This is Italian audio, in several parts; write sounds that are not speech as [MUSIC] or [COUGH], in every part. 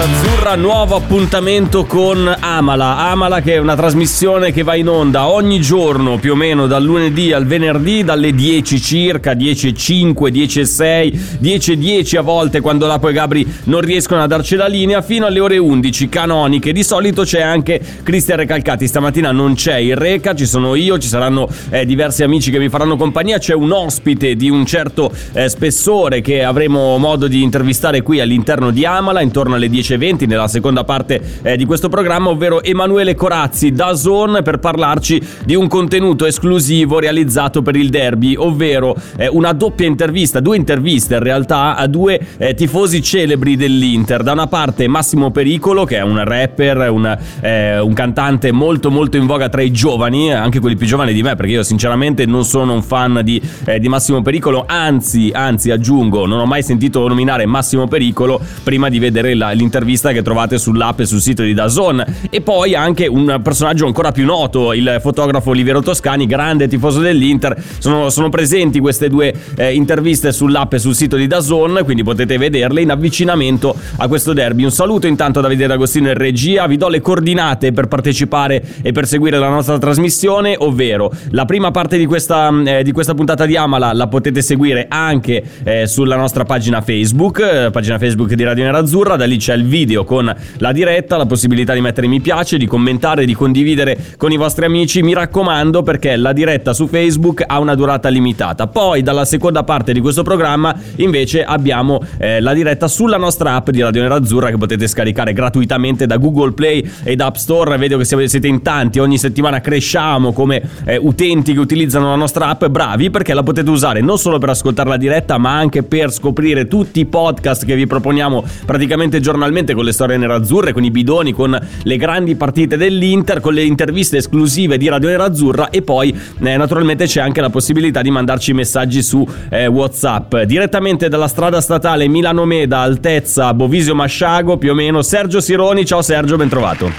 Nerazzurra, nuovo appuntamento con Amala. Amala che è una trasmissione che va in onda ogni giorno più o meno dal lunedì al venerdì dalle 10 circa, 10.05, 10.06, 10.10 a volte quando Lapo e Gabri non riescono a darci la linea fino alle ore 11 canoniche. Di solito c'è anche Cristian Recalcati, stamattina non c'è il Reca, ci sono io, ci saranno eh, diversi amici che mi faranno compagnia, c'è un ospite di un certo eh, spessore che avremo modo di intervistare qui all'interno di Amala intorno alle 10.20 nella seconda parte eh, di questo programma, ovvero Emanuele Corazzi da Zone per parlarci di un contenuto esclusivo realizzato per il derby, ovvero eh, una doppia intervista, due interviste in realtà a due eh, tifosi celebri dell'Inter. Da una parte Massimo Pericolo, che è un rapper, un, eh, un cantante molto molto in voga tra i giovani, anche quelli più giovani di me, perché io sinceramente non sono un fan di, eh, di Massimo Pericolo, anzi, anzi aggiungo, non ho mai sentito nominare Massimo Pericolo prima di vedere la- l'intervista che trovate sull'app e sul sito di Dazon. E poi anche un personaggio ancora più noto, il fotografo Oliviero Toscani, grande tifoso dell'Inter. Sono, sono presenti queste due eh, interviste sull'app e sul sito di Dazon, quindi potete vederle in avvicinamento a questo derby. Un saluto intanto a Davide D'Agostino in regia, vi do le coordinate per partecipare e per seguire la nostra trasmissione, ovvero la prima parte di questa, eh, di questa puntata di Amala la potete seguire anche eh, sulla nostra pagina Facebook, eh, pagina Facebook di Radio Nerazzurra, da lì c'è il video con la diretta, la possibilità di mettere mi piace, di commentare, di condividere con i vostri amici, mi raccomando perché la diretta su Facebook ha una durata limitata. Poi dalla seconda parte di questo programma invece abbiamo eh, la diretta sulla nostra app di Radio Nerazzurra che potete scaricare gratuitamente da Google Play e da App Store. Vedo che siete in tanti, ogni settimana cresciamo come eh, utenti che utilizzano la nostra app, bravi perché la potete usare non solo per ascoltare la diretta ma anche per scoprire tutti i podcast che vi proponiamo praticamente giornalmente con le storie nerazzurre, con i bidoni, con le grandi partite dell'Inter, con le interviste esclusive di Radio Nerazzurra e poi eh, naturalmente c'è anche la possibilità di mandarci messaggi su eh, WhatsApp. Direttamente dalla strada statale Milano Meda altezza Bovisio Masciago più o meno Sergio Sironi. Ciao Sergio ben trovato.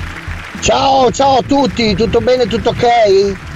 Ciao, ciao a tutti, tutto bene, tutto ok?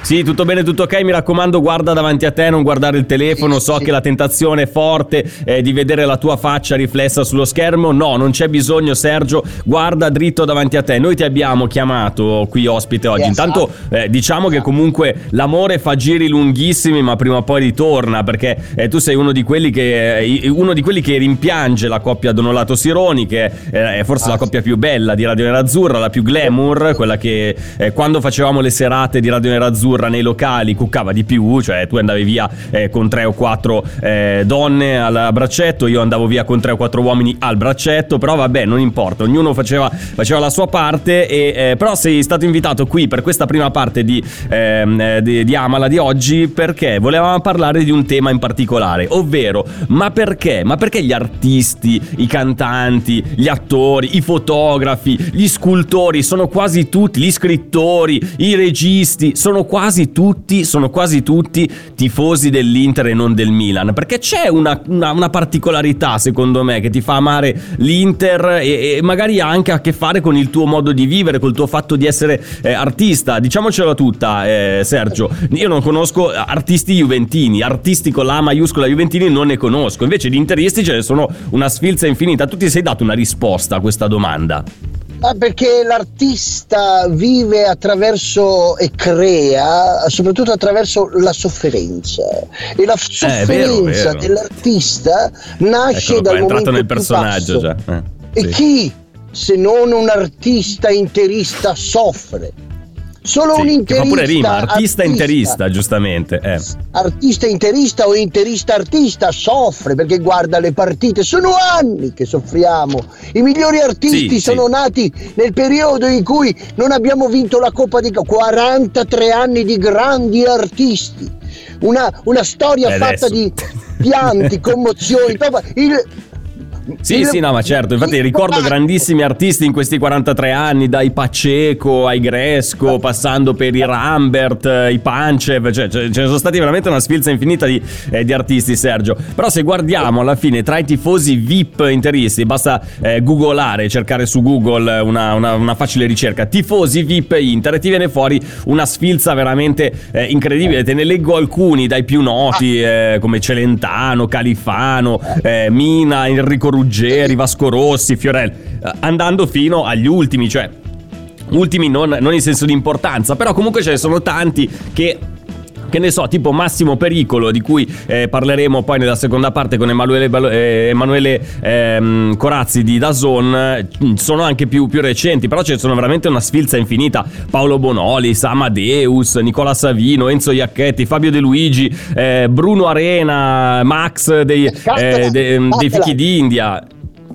Sì, tutto bene, tutto ok. Mi raccomando, guarda davanti a te, non guardare il telefono. So che la tentazione è forte eh, di vedere la tua faccia riflessa sullo schermo. No, non c'è bisogno, Sergio. Guarda dritto davanti a te. Noi ti abbiamo chiamato qui ospite oggi. Intanto, eh, diciamo che comunque l'amore fa giri lunghissimi, ma prima o poi ritorna. Perché eh, tu sei uno di quelli che eh, uno di quelli che rimpiange la coppia Donolato Sironi, che eh, è forse Ah, la sì. coppia più bella di Radio Nerazzurra, la più glamour, quella che eh, quando facevamo le serate di Radio Nerazzurra nei locali cuccava di più, cioè tu andavi via eh, con tre o quattro eh, donne al braccetto, io andavo via con tre o quattro uomini al braccetto, però vabbè, non importa, ognuno faceva, faceva la sua parte, e, eh, però sei stato invitato qui per questa prima parte di, ehm, eh, di, di Amala di oggi perché volevamo parlare di un tema in particolare, ovvero ma perché? Ma perché gli artisti, i cantanti, gli attori, i fotografi, gli scultori sono quasi tutti, gli scrittori, i registi, sono quasi tutti, sono quasi tutti tifosi dell'Inter e non del Milan? Perché c'è una, una- una particolarità, secondo me, che ti fa amare l'Inter e, e magari ha anche a che fare con il tuo modo di vivere, col tuo fatto di essere eh, artista. Diciamocela tutta, eh, Sergio. Io non conosco artisti juventini, artisti con la maiuscola juventini non ne conosco. Invece di interisti ce ne sono una sfilza infinita. Tu ti sei dato una risposta a questa domanda. Ah, perché l'artista vive attraverso e crea soprattutto attraverso la sofferenza e la Eh, è vero, sofferenza vero. dell'artista nasce Eccolo qua, dal è entrato nel personaggio basso. già. Eh, E sì. chi se non un artista interista soffre? Solo Sì, un interista. pure rima, artista interista, giustamente. eh. Artista interista o interista artista soffre perché guarda le partite. Sono anni che soffriamo. I migliori artisti Sì, sono sì. nati nel periodo in cui non abbiamo vinto la Coppa di 43 anni di grandi artisti. Una, una storia fatta adesso? di pianti, [LAUGHS] commozioni. il- Sì, sì, no, ma certo, infatti ricordo grandissimi artisti in questi 43 anni, dai Paceco ai Gresco, passando per i Rambert, eh, i Pancev, cioè ce ce ne sono stati veramente una sfilza infinita di, eh, di artisti, Sergio. Però se guardiamo alla fine tra i tifosi VIP interisti, basta eh, googolare, cercare su Google una, una- una facile ricerca, tifosi VIP Inter, e ti viene fuori una sfilza veramente eh, incredibile. Te ne leggo alcuni dai più noti, eh, come Celentano, Califano, eh, Mina, Enrico Ruggeri, Vasco Rossi, Fiorelli, eh, andando fino agli ultimi, cioè ultimi non, non in senso di importanza, però comunque ce ne sono tanti che che ne so, tipo Massimo Pericolo, di cui eh, parleremo poi nella seconda parte con Emanuele, eh, Emanuele ehm, Corazzi di Dazon, eh, sono anche più, più recenti, però ce sono veramente una sfilza infinita. Paolo Bonoli, Samadeus, Nicola Savino, Enzo Iacchetti, Fabio De Luigi, eh, Bruno Arena, Max dei, eh, de- dei Fichi d'India.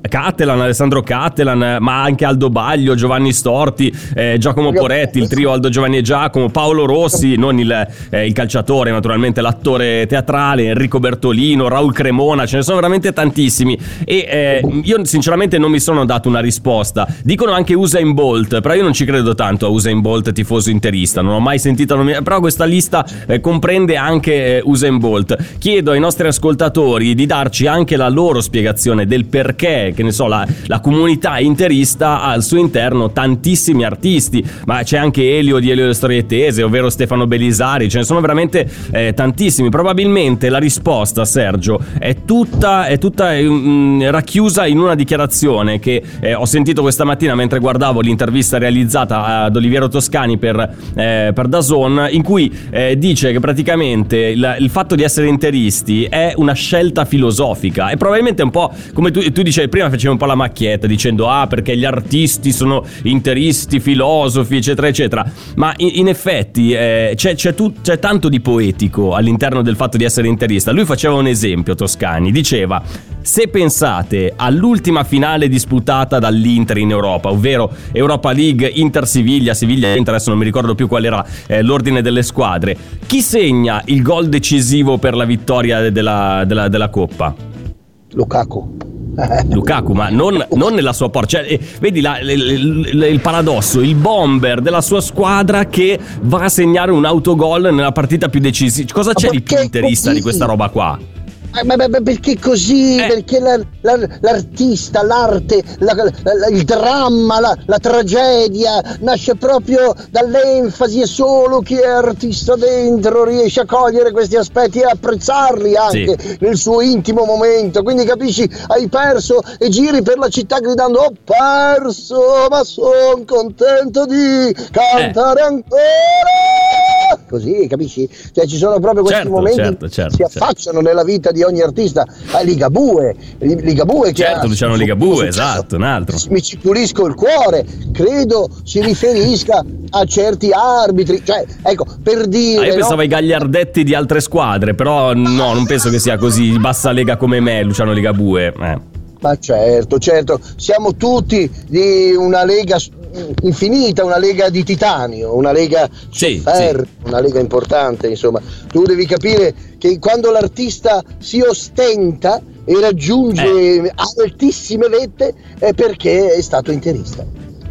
Cattelan, Alessandro Cattelan, ma anche Aldo Baglio, Giovanni Storti, eh, Giacomo Poretti, il trio Aldo Giovanni e Giacomo, Paolo Rossi, non il, eh, il calciatore, naturalmente l'attore teatrale, Enrico Bertolino, Raul Cremona, ce ne sono veramente tantissimi. E eh, io sinceramente non mi sono dato una risposta. Dicono anche Usain Bolt, però io non ci credo tanto a Usain Bolt tifoso interista, non ho mai sentito nominare, però questa lista eh, comprende anche eh, Usain Bolt. Chiedo ai nostri ascoltatori di darci anche la loro spiegazione del perché, che ne so, la, la comunità interista ha al suo interno tantissimi artisti, ma c'è anche Elio di Elio le Storie Tese, ovvero Stefano Belisari, ce ne sono veramente eh, tantissimi. Probabilmente la risposta, Sergio, è tutta, è tutta mm, racchiusa in una dichiarazione che eh, ho sentito questa mattina mentre guardavo l'intervista realizzata ad Oliviero Toscani per, eh, per Dazon, in cui eh, dice che praticamente il, il fatto di essere interisti è una scelta filosofica e probabilmente un po' come tu, tu dicevi prima facevi un po' la macchietta dicendo ah perché gli artisti sono interisti, filosofi eccetera eccetera ma in, in effetti eh, c'è, c'è tu- c'è tanto di poetico all'interno del fatto di essere interista lui faceva un esempio Toscani diceva se pensate all'ultima finale disputata dall'Inter in Europa, ovvero Europa League Inter-Siviglia, Siviglia-Inter, adesso non mi ricordo più qual era eh, l'ordine delle squadre, chi segna il gol decisivo per la vittoria della, della- della Coppa? Lukaku. Lukaku, ma non, non nella sua porta. Cioè, eh, vedi la- il, il- il paradosso, il bomber della sua squadra che va a segnare un autogol nella partita più decisiva. Cosa c'è di più interista di questa roba qua? Eh, ma- ma- ma perché così? Eh. Perché la- la- l'artista, l'arte, la- il dramma, la, tragedia nasce proprio dall'enfasi e solo chi è artista dentro riesce a cogliere questi aspetti e apprezzarli anche nel suo intimo momento. Quindi capisci, hai perso e giri per la città gridando ho perso, ma sono contento di cantare Eh. ancora. Così, capisci? Cioè ci sono proprio questi Certo, momenti certo, certo, che si certo. affacciano nella vita di ogni artista. Ah, Ligabue, Li- Ligabue che Certo, ha- Luciano Ligabue, esatto, un altro. Mi ci pulisco il cuore, credo si riferisca a certi arbitri, cioè, ecco, per dire... Ah, io no? pensavo ai gagliardetti di altre squadre, però no, non penso che sia così bassa lega come me, Luciano Ligabue. Eh. Ma certo, certo, siamo tutti di una lega infinita, una lega di titanio, una lega Sì, ferro, una lega importante, insomma. Tu devi capire che quando l'artista si ostenta e raggiunge altissime vette è perché è stato interista.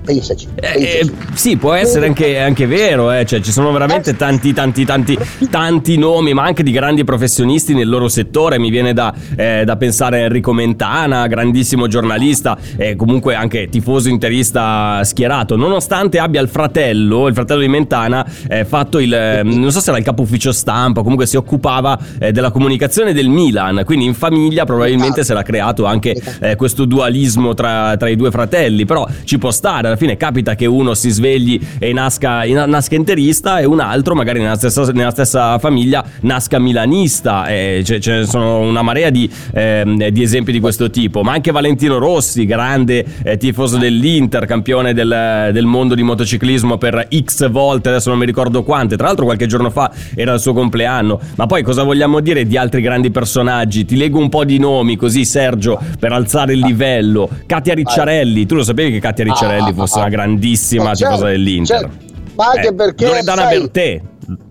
Pensaci. Eh, pensaci. eh, sì, può essere anche, anche vero, eh, cioè, ci sono veramente tanti, tanti, tanti, tanti nomi, ma anche di grandi professionisti nel loro settore. Mi viene da, eh, da pensare a Enrico Mentana, grandissimo giornalista e comunque anche tifoso interista schierato. Nonostante abbia il fratello, il fratello di Mentana, eh, fatto il, eh, non so se era il capo ufficio stampa, comunque si occupava eh, della comunicazione del Milan. Quindi in famiglia probabilmente si era creato anche eh, questo dualismo tra, tra i due fratelli. Però ci può stare alla fine capita che uno si svegli e nasca, nasca interista e un altro magari nella stessa, nella stessa famiglia nasca milanista. Eh, ce, ce ne sono una marea di, eh, di, esempi di questo tipo. Ma anche Valentino Rossi grande eh, tifoso dell'Inter campione del, del mondo di motociclismo per x volte adesso non mi ricordo quante. Tra l'altro qualche giorno fa era il suo compleanno. Ma poi cosa vogliamo dire di altri grandi personaggi? Ti leggo un po' di nomi così Sergio per alzare il livello. Katia Ricciarelli. Tu lo sapevi che Katia Ricciarelli ah, fosse una grandissima certo, tifosa dell'Inter. certo. ma anche eh, perché Loredana sai, Bertè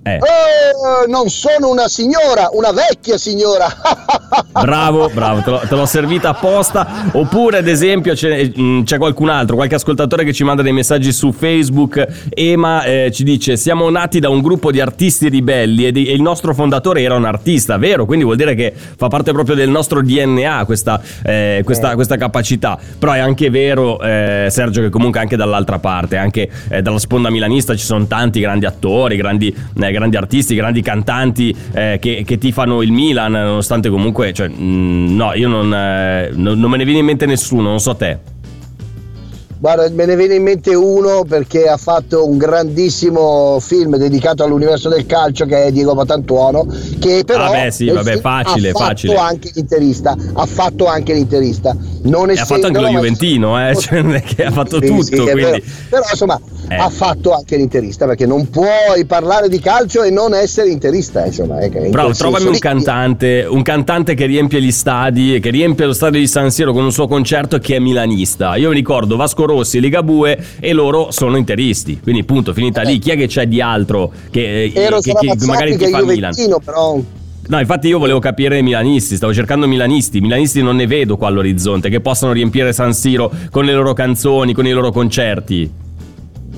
eh. Oh, non sono una signora, una vecchia signora. [LAUGHS] bravo, bravo, te, l'ho, te l'ho servita apposta. Oppure, ad esempio, c'è, mm, c'è, qualcun altro, qualche ascoltatore che ci manda dei messaggi su Facebook. Ema eh, ci dice: Siamo nati da un gruppo di artisti ribelli e, di, e, il nostro fondatore era un artista, vero? Quindi vuol dire che fa parte proprio del nostro DNA questa, eh, questa, eh. questa capacità. Però è anche vero, eh, Sergio, che comunque anche dall'altra parte, anche eh, dalla sponda milanista, ci sono tanti grandi attori, grandi eh, grandi artisti, grandi cantanti eh, che, che tifano il Milan, nonostante comunque, cioè, mh, mm, no, io non, eh, non, non me ne viene in mente nessuno, non so te. Guarda, me ne viene in mente uno perché ha fatto un grandissimo film dedicato all'universo del calcio che è Diego Patantuono, che però vabbè, sì, vabbè, facile, ha facile. fatto anche l'interista, ha fatto anche l'interista. Non e ha fatto anche lo Juventino, eh? [LAUGHS] cioè, che ha fatto sì, tutto. Sì, quindi... Però insomma eh. ha fatto anche l'interista perché non puoi parlare di calcio e non essere interista. Insomma, eh, Bravo, trovami un cantante, un cantante che riempie gli stadi, che riempie lo stadio di San Siro con un suo concerto che è milanista. Io mi ricordo Vasco Rossi, Ligabue e loro sono interisti. Quindi, punto, finita lì. Chi è che c'è di altro che, Ero che, che, che magari ti fa Milan? Però No, infatti io volevo capire i milanisti, stavo cercando milanisti, milanisti non ne vedo qua all'orizzonte, che possano riempire San Siro con le loro canzoni, con i loro concerti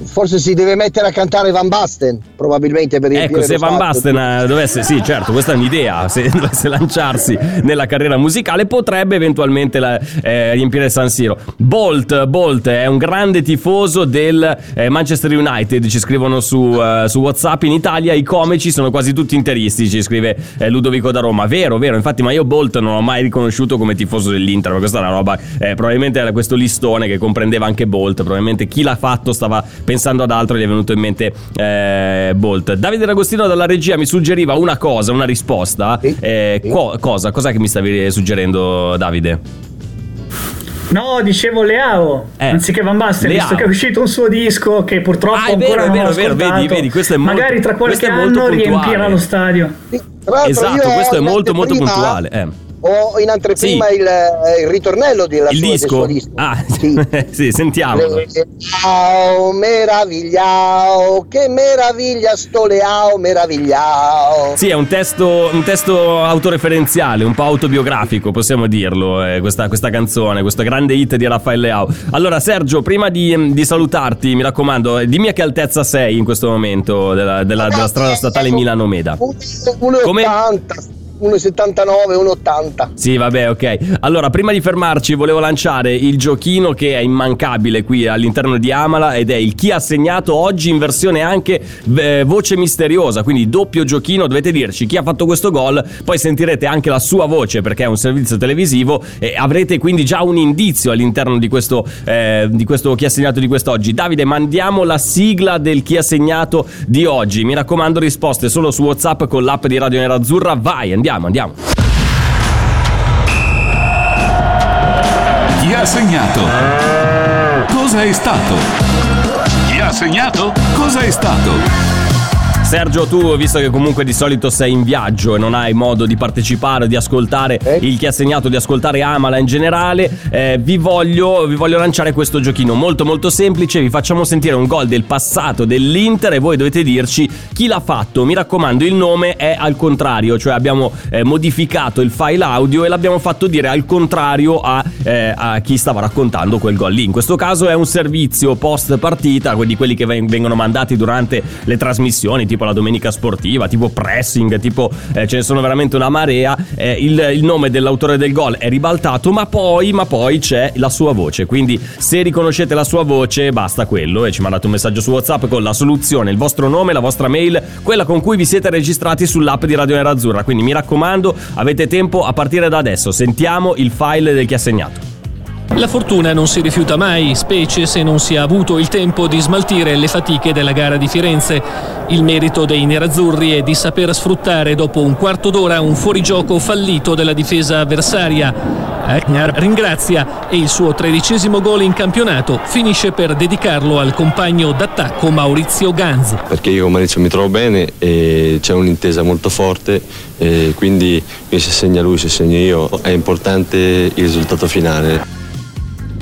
forse si deve mettere a cantare Van Basten, probabilmente per Ecco, se Van Basten eh, dovesse, sì, certo, questa è un'idea, se [LAUGHS] dovesse lanciarsi nella carriera musicale potrebbe eventualmente la, eh, riempire San Siro. Bolt, Bolt è un grande tifoso del eh, Manchester United, ci scrivono su, uh, su, WhatsApp in Italia i comici sono quasi tutti interisti, ci scrive eh, Ludovico da Roma. Vero, vero, infatti, ma io Bolt non l'ho mai riconosciuto come tifoso dell'Inter, ma questa è una roba eh, probabilmente era questo listone che comprendeva anche Bolt, probabilmente chi l'ha fatto stava pensando pensando ad altro gli è venuto in mente eh, Bolt. Davide D'Agostino dalla regia mi suggeriva una cosa, una risposta. Eh, co- cosa? Cos'è che mi stavi suggerendo, Davide? No, dicevo Leao, eh. anziché Van Basten, Leao. visto che è uscito un suo disco che purtroppo ah, ancora vero, non ho vero, vedi, vedi, questo è molto, Magari tra qualche anno riempirà lo stadio. Esatto, questo è molto molto puntuale. Eh ho in anteprima sì. il, eh, il, ritornello della il sua, disco? disco. Ah, [LAUGHS] sì, sì sentiamolo. Leao, meravigliao, che meraviglia sto leao, meravigliao. Sì, è un testo, un testo autoreferenziale, un po' autobiografico, possiamo dirlo, eh, questa, questa, canzone, questo grande hit di Raffaele Leao. Allora, Sergio, prima di, di, salutarti, mi raccomando, eh, dimmi a che altezza sei in questo momento della, della, della strada statale Milano-Meda. 1,80 Come? 1,79, 1,80. Sì, vabbè, ok. Allora, prima di fermarci, volevo lanciare il giochino che è immancabile qui all'interno di Amala ed è il chi ha segnato oggi in versione anche eh, voce misteriosa, quindi doppio giochino, dovete dirci chi ha fatto questo gol, poi sentirete anche la sua voce perché è un servizio televisivo e avrete quindi già un indizio all'interno di questo, eh, di questo chi ha segnato di quest'oggi. Davide, mandiamo la sigla del chi ha segnato di oggi. Mi raccomando, risposte solo su WhatsApp con l'app di Radio Nerazzurra. Vai, andiamo andiamo, andiamo. Chi ha segnato? Cosa è stato? Chi ha segnato? Cosa è stato? Sergio, tu, visto che comunque di solito sei in viaggio e non hai modo di partecipare, di ascoltare eh? il che ha segnato, di ascoltare Amala in generale, eh, vi, voglio, vi voglio lanciare questo giochino molto molto semplice. Vi facciamo sentire un gol del passato dell'Inter e voi dovete dirci chi l'ha fatto. Mi raccomando, il nome è al contrario, cioè abbiamo eh, modificato il file audio e l'abbiamo fatto dire al contrario a, eh, a, chi stava raccontando quel gol lì. In questo caso è un servizio post partita, di quelli che vengono mandati durante le trasmissioni, tipo tipo la domenica sportiva, tipo pressing, tipo eh, ce ne sono veramente una marea. Eh, il, il, nome dell'autore del gol è ribaltato, ma poi, ma poi c'è la sua voce. Quindi se riconoscete la sua voce, basta quello e ci mandate un messaggio su WhatsApp con la soluzione, il vostro nome, la vostra mail, quella con cui vi siete registrati sull'app di Radio Nerazzurra. Quindi mi raccomando, avete tempo a partire da adesso. Sentiamo il file del chi ha segnato. La fortuna non si rifiuta mai, specie se non si è avuto il tempo di smaltire le fatiche della gara di Firenze. Il merito dei nerazzurri è di saper sfruttare dopo un quarto d'ora un fuorigioco fallito della difesa avversaria. Agnar ringrazia e il suo tredicesimo gol in campionato finisce per dedicarlo al compagno d'attacco Maurizio Ganz. Perché io con Maurizio mi trovo bene e c'è un'intesa molto forte quindi se segna lui, se segno io è importante il risultato finale.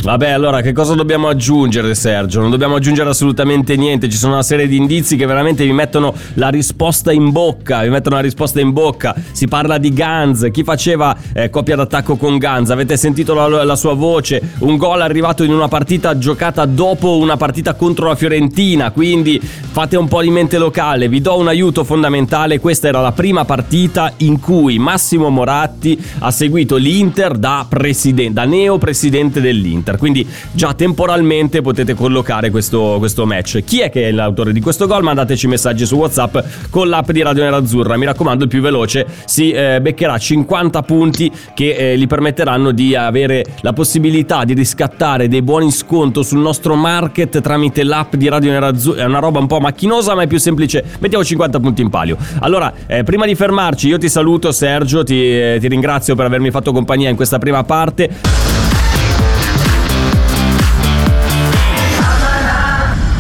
Vabbè, allora che cosa dobbiamo aggiungere, Sergio? Non dobbiamo aggiungere assolutamente niente. Ci sono una serie di indizi che veramente vi mettono la risposta in bocca. Vi mettono la risposta in bocca. Si parla di Ganz. Chi faceva eh, coppia d'attacco con Ganz? Avete sentito la, la, sua voce? Un gol arrivato in una partita giocata dopo una partita contro la Fiorentina. Quindi fate un po' di mente locale. Vi do un aiuto fondamentale. Questa era la prima partita in cui Massimo Moratti ha seguito l'Inter da, presidente, da neo presidente dell'Inter. Inter. Quindi già temporalmente potete collocare questo, questo match. Chi è che è l'autore di questo gol? Mandateci messaggi su WhatsApp con l'app di Radio Nerazzurra. Mi raccomando, il più veloce si eh, beccherà 50 punti che eh, gli permetteranno di avere la possibilità di riscattare dei buoni sconto sul nostro market tramite l'app di Radio Nerazzurra. È una roba un po' macchinosa, ma è più semplice. Mettiamo 50 punti in palio. Allora, eh, prima di fermarci, io ti saluto, Sergio. Ti, eh, ti ringrazio per avermi fatto compagnia in questa prima parte.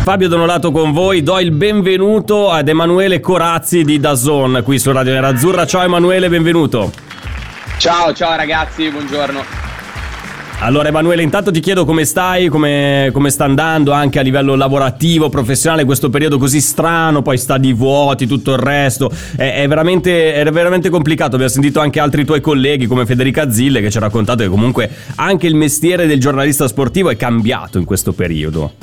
Fabio Donolato con voi, do il benvenuto ad Emanuele Corazzi di Dazon qui su Radio Nerazzurra. Ciao Emanuele, benvenuto. Ciao, ciao ragazzi, buongiorno. Allora Emanuele, intanto ti chiedo come stai, come, come, sta andando anche a livello lavorativo, professionale, questo periodo così strano, poi sta di vuoti, tutto il resto, è, è, veramente, è veramente complicato, abbiamo sentito anche altri tuoi colleghi come Federica Zille che ci ha raccontato che comunque anche il mestiere del giornalista sportivo è cambiato in questo periodo.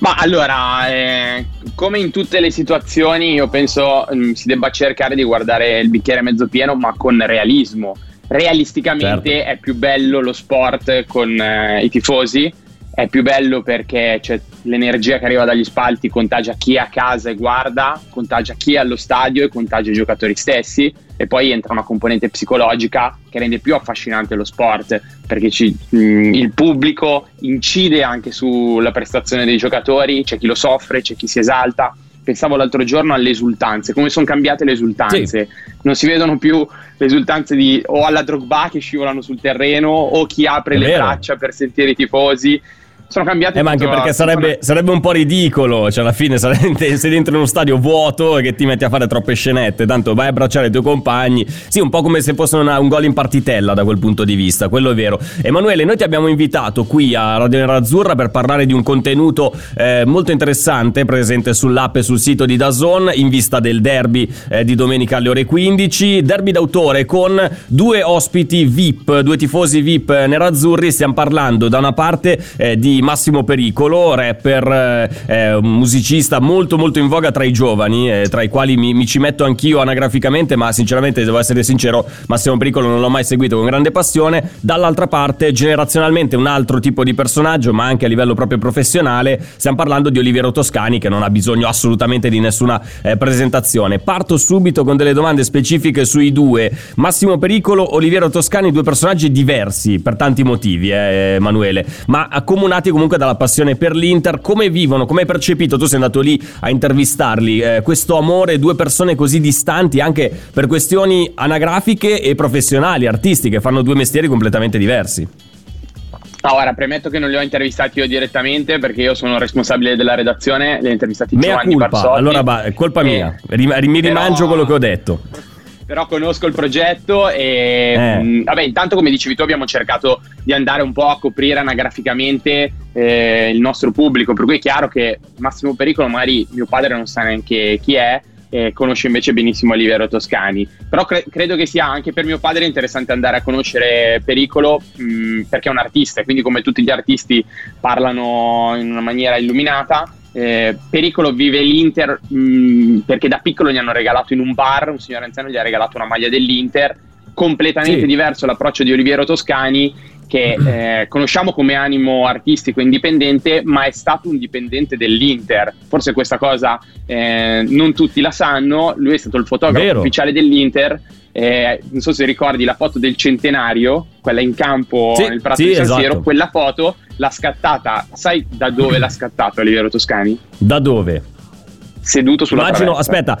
Ma allora, eh, come in tutte le situazioni, io penso mh, mm, si debba cercare di guardare il bicchiere mezzo pieno, ma con realismo. Realisticamente certo. è più bello lo sport con eh, i tifosi, è più bello perché c'è l'energia che arriva dagli spalti contagia chi è a casa e guarda, contagia chi è allo stadio e contagia i giocatori stessi e poi entra una componente psicologica che rende più affascinante lo sport perché ci, mh, mm, il pubblico incide anche sulla prestazione dei giocatori, c'è chi lo soffre, c'è chi si esalta. Pensavo l'altro giorno alle esultanze, come sono cambiate le esultanze. Sì. Non si vedono più le esultanze di o alla Drogba che scivolano sul terreno o chi apre È le vero. braccia per sentire i tifosi sono cambiati. Eh, ma anche perché sarebbe, sarebbe, un po' ridicolo. Cioè, alla fine sarebbe, [LAUGHS] sei dentro in uno stadio vuoto e che ti metti a fare troppe scenette. Tanto vai a abbracciare i tuoi compagni. Sì, un po' come se fosse una, un gol in partitella da quel punto di vista. Quello è vero. Emanuele, noi ti abbiamo invitato qui a Radio Nerazzurra per parlare di un contenuto eh, molto interessante presente sull'app e sul sito di Dazon in vista del derby eh, di domenica alle ore 15. Derby d'autore con due ospiti VIP, due tifosi VIP nerazzurri. Stiamo parlando da una parte eh, di Massimo Pericolo, rapper, eh, musicista molto molto in voga tra i giovani, eh, tra i quali mi, mi, ci metto anch'io anagraficamente, ma sinceramente devo essere sincero, Massimo Pericolo non l'ho mai seguito con grande passione. Dall'altra parte, generazionalmente un altro tipo di personaggio, ma anche a livello proprio professionale, stiamo parlando di Oliviero Toscani che non ha bisogno assolutamente di nessuna eh, presentazione. Parto subito con delle domande specifiche sui due. Massimo Pericolo, Oliviero Toscani, due personaggi diversi per tanti motivi, eh, Emanuele, ma accomunati accomunati comunque dalla passione per l'Inter. Come vivono, come hai percepito? Tu sei andato lì a intervistarli, eh, questo amore, due persone così distanti anche per questioni anagrafiche e professionali, artistiche, fanno due mestieri completamente diversi. No, ora premetto che non li ho intervistati io direttamente perché io sono responsabile della redazione, li ho intervistati Mea Giovanni culpa. Barsotti. Allora, colpa mia, mi rimangio però... quello che ho detto però conosco il progetto e eh. mh, vabbè, intanto come dicevi tu abbiamo cercato di andare un po' a coprire anagraficamente eh, il nostro pubblico, per cui è chiaro che Massimo Pericolo magari mio padre non sa neanche chi è, eh, conosce invece benissimo Olivero Toscani. Però cre- credo che sia anche per mio padre interessante andare a conoscere Pericolo mh, perché è un artista e quindi come tutti gli artisti parlano in una maniera illuminata eh, Pericolo vive l'Inter mh, mm, perché da piccolo gli hanno regalato in un bar, un signore anziano gli ha regalato una maglia dell'Inter, completamente sì. diverso l'approccio di Oliviero Toscani che [CLEARS THROAT] eh, conosciamo come animo artistico indipendente, ma è stato un dipendente dell'Inter. Forse questa cosa eh, non tutti la sanno. Lui è stato il fotografo Vero. ufficiale dell'Inter. Eh, non so se ricordi la foto del centenario, quella in campo sì, nel Prato sì, di San Siro, esatto. quella foto l'ha scattata. Sai da dove l'ha [CLEARS THROAT] scattato Olivero Toscani? Da dove? Seduto sulla Immagino, traversa. aspetta,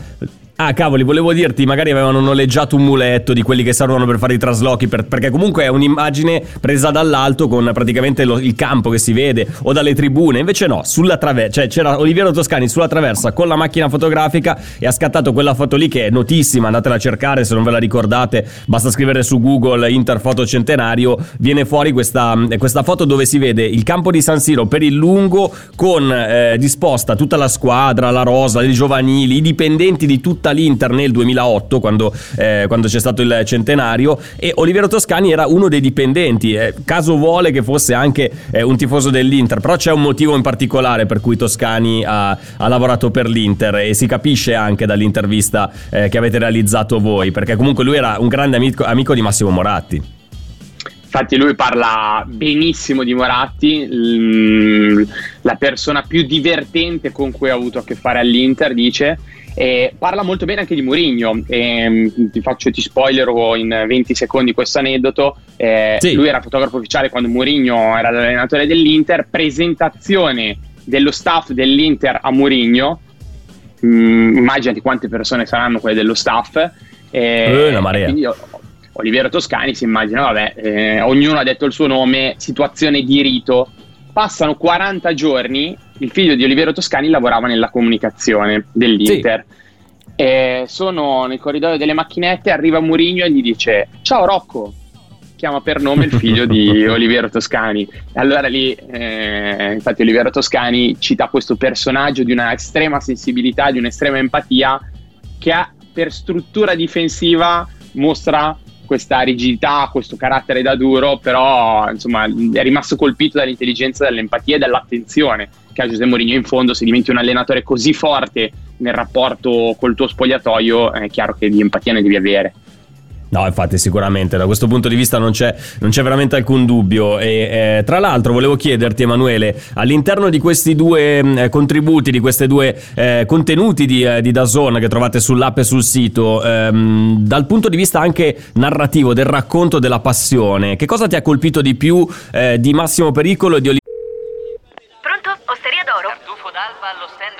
Ah, cavoli, volevo dirti, magari avevano noleggiato un muletto di quelli che servono per fare i traslochi, per, perché comunque è un'immagine presa dall'alto con praticamente lo, il campo che si vede, o dalle tribune. Invece no, sulla traversa, cioè c'era Oliviero Toscani sulla traversa con la macchina fotografica e ha scattato quella foto lì che è notissima, andatela a cercare se non ve la ricordate, basta scrivere su Google Interfoto Centenario, viene fuori questa, questa foto dove si vede il campo di San Siro per il lungo con eh, disposta tutta la squadra, la rosa, i giovanili, i dipendenti di tutta tutta l'Inter nel 2008 quando, eh, quando c'è stato il centenario e Oliviero Toscani era uno dei dipendenti. Eh, caso vuole che fosse anche eh, un tifoso dell'Inter, però c'è un motivo in particolare per cui Toscani ha, ha lavorato per l'Inter e si capisce anche dall'intervista eh, che avete realizzato voi, perché comunque lui era un grande amico, amico di Massimo Moratti. Infatti lui parla benissimo di Moratti, la persona più divertente con cui ha avuto a che fare all'Inter, dice, e parla molto bene anche di Mourinho. E, ti faccio, ti spoilerò in 20 secondi questo aneddoto. Eh, sì. Lui era fotografo ufficiale quando Mourinho era l'allenatore dell'Inter. Presentazione dello staff dell'Inter a Mourinho. Mm, immaginati quante persone saranno quelle dello staff. Eh, una marea. Io, Oliviero Toscani si immagina, vabbè, eh, ognuno ha detto il suo nome, situazione di rito. Passano 40 giorni il figlio di Oliviero Toscani lavorava nella comunicazione dell'Inter. Sì. E sono nel corridoio delle macchinette, arriva Murigno e gli dice ciao Rocco, chiama per nome il figlio di [LAUGHS] Oliviero Toscani. E allora lì, eh, infatti Oliviero Toscani cita questo personaggio di una estrema sensibilità, di un'estrema empatia, che ha, per struttura difensiva mostra questa rigidità, questo carattere da duro, però insomma è rimasto colpito dall'intelligenza, dall'empatia e dall'attenzione che ha Giuseppe Mourinho. In fondo se diventi un allenatore così forte nel rapporto col tuo spogliatoio è chiaro che di empatia ne devi avere No, infatti, sicuramente da questo punto di vista non c'è, non c'è veramente alcun dubbio. E eh, tra l'altro, volevo chiederti, Emanuele, all'interno di questi due eh, contributi, di questi due eh, contenuti di, eh, di Dazon che trovate sull'app e sul sito, ehm, dal punto di vista anche narrativo, del racconto della passione, che cosa ti ha colpito di più eh, di Massimo Pericolo e di Oliviero? d'alba allo stand 4.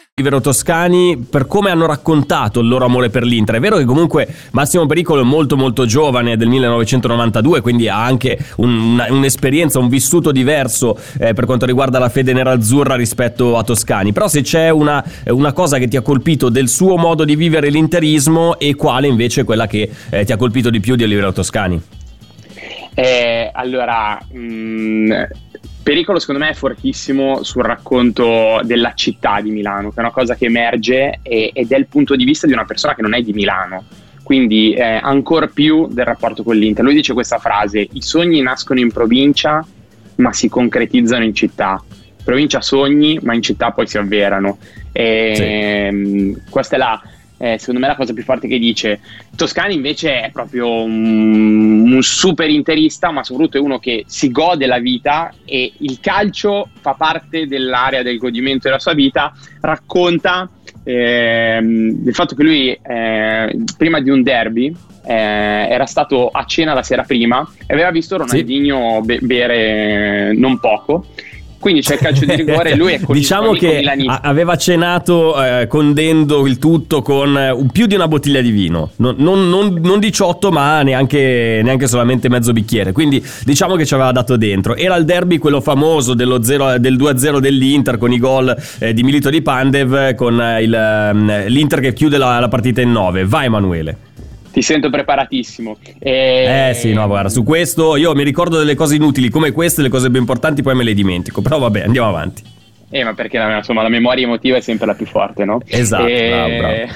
Olivero Toscani per come hanno raccontato il loro amore per l'Inter. È vero che comunque Massimo Pericolo è molto molto giovane, del 1992, quindi ha anche un, un'esperienza, un vissuto diverso eh, per quanto riguarda la fede nerazzurra rispetto a Toscani. Però se c'è una, una, cosa che ti ha colpito del suo modo di vivere l'interismo e quale invece è quella che eh, ti ha colpito di più di Olivero Toscani? Eh, allora, mh, mm, Pericolo secondo me è fortissimo sul racconto della città di Milano, che è una cosa che emerge e, ed è il punto di vista di una persona che non è di Milano, quindi eh, ancora più del rapporto con l'Inter. Lui dice questa frase, i sogni nascono in provincia ma si concretizzano in città. provincia sogni ma in città poi si avverano. E, sì. Ehm, questa è la eh, secondo me la cosa più forte che dice. Toscani invece è proprio un, un, super interista, ma soprattutto è uno che si gode la vita e il calcio fa parte dell'area del godimento della sua vita, racconta eh, del fatto che lui eh, prima di un derby eh, era stato a cena la sera prima e aveva visto Ronaldinho sì. be- bere non poco quindi c'è il calcio di rigore e lui è con Diciamo che aveva cenato eh, condendo il tutto con eh, più di una bottiglia di vino, non, non, non, non 18 ma neanche, neanche, solamente mezzo bicchiere, quindi diciamo che ci aveva dato dentro. Era il derby quello famoso dello 0, del 2-0 dell'Inter con i gol eh, di Milito di Pandev con eh, il, ehm, l'Inter che chiude la, la partita in 9. Vai Emanuele. Ti sento preparatissimo. E... Eh sì, no, guarda, su questo io mi ricordo delle cose inutili come queste, le cose più importanti poi me le dimentico. Però vabbè, andiamo avanti. Eh, ma perché insomma la memoria emotiva è sempre la più forte, no? Esatto, e... bravo, bravo.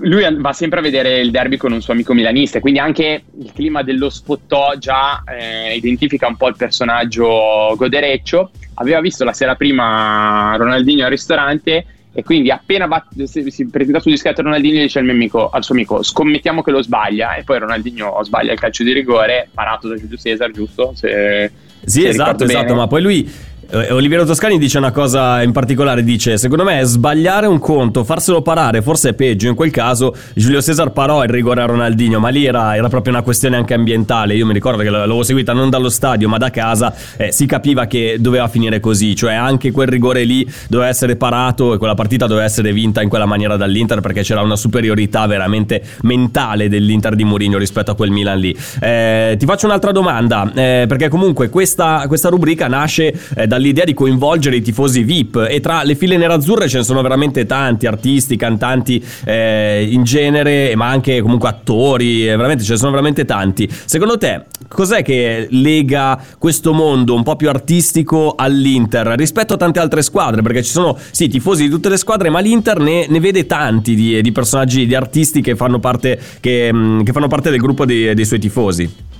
lui va sempre a vedere il derby con un suo amico milanista, quindi anche il clima dello spottò già eh, identifica un po' il personaggio godereccio. Aveva visto la sera prima Ronaldinho al ristorante e quindi appena bat- si, presenta sul dischetto Ronaldinho dice al, amico, al, suo amico scommettiamo che lo sbaglia e poi Ronaldinho sbaglia il calcio di rigore parato da Giulio Cesar giusto? Se, sì se esatto esatto ma poi lui Oliviero Toscani dice una cosa in particolare, dice secondo me sbagliare un conto, farselo parare forse è peggio, in quel caso Giulio Cesar parò il rigore a Ronaldinho, ma lì era, era proprio una questione anche ambientale, io mi ricordo che l'avevo seguita non dallo stadio ma da casa, eh, si capiva che doveva finire così, cioè anche quel rigore lì doveva essere parato e quella partita doveva essere vinta in quella maniera dall'Inter perché c'era una superiorità veramente mentale dell'Inter di Mourinho rispetto a quel Milan lì. Eh, ti faccio un'altra domanda, eh, perché comunque questa, questa rubrica nasce eh, dal l'idea di coinvolgere i tifosi VIP e tra le file nerazzurre ce ne sono veramente tanti, artisti, cantanti eh, in genere, ma anche comunque attori, eh, veramente ce ne sono veramente tanti. Secondo te cos'è che lega questo mondo un po' più artistico all'Inter rispetto a tante altre squadre? Perché ci sono sì tifosi di tutte le squadre, ma l'Inter ne, ne vede tanti di, di, personaggi, di artisti che fanno parte, che, mm, che fanno parte del gruppo dei, dei suoi tifosi.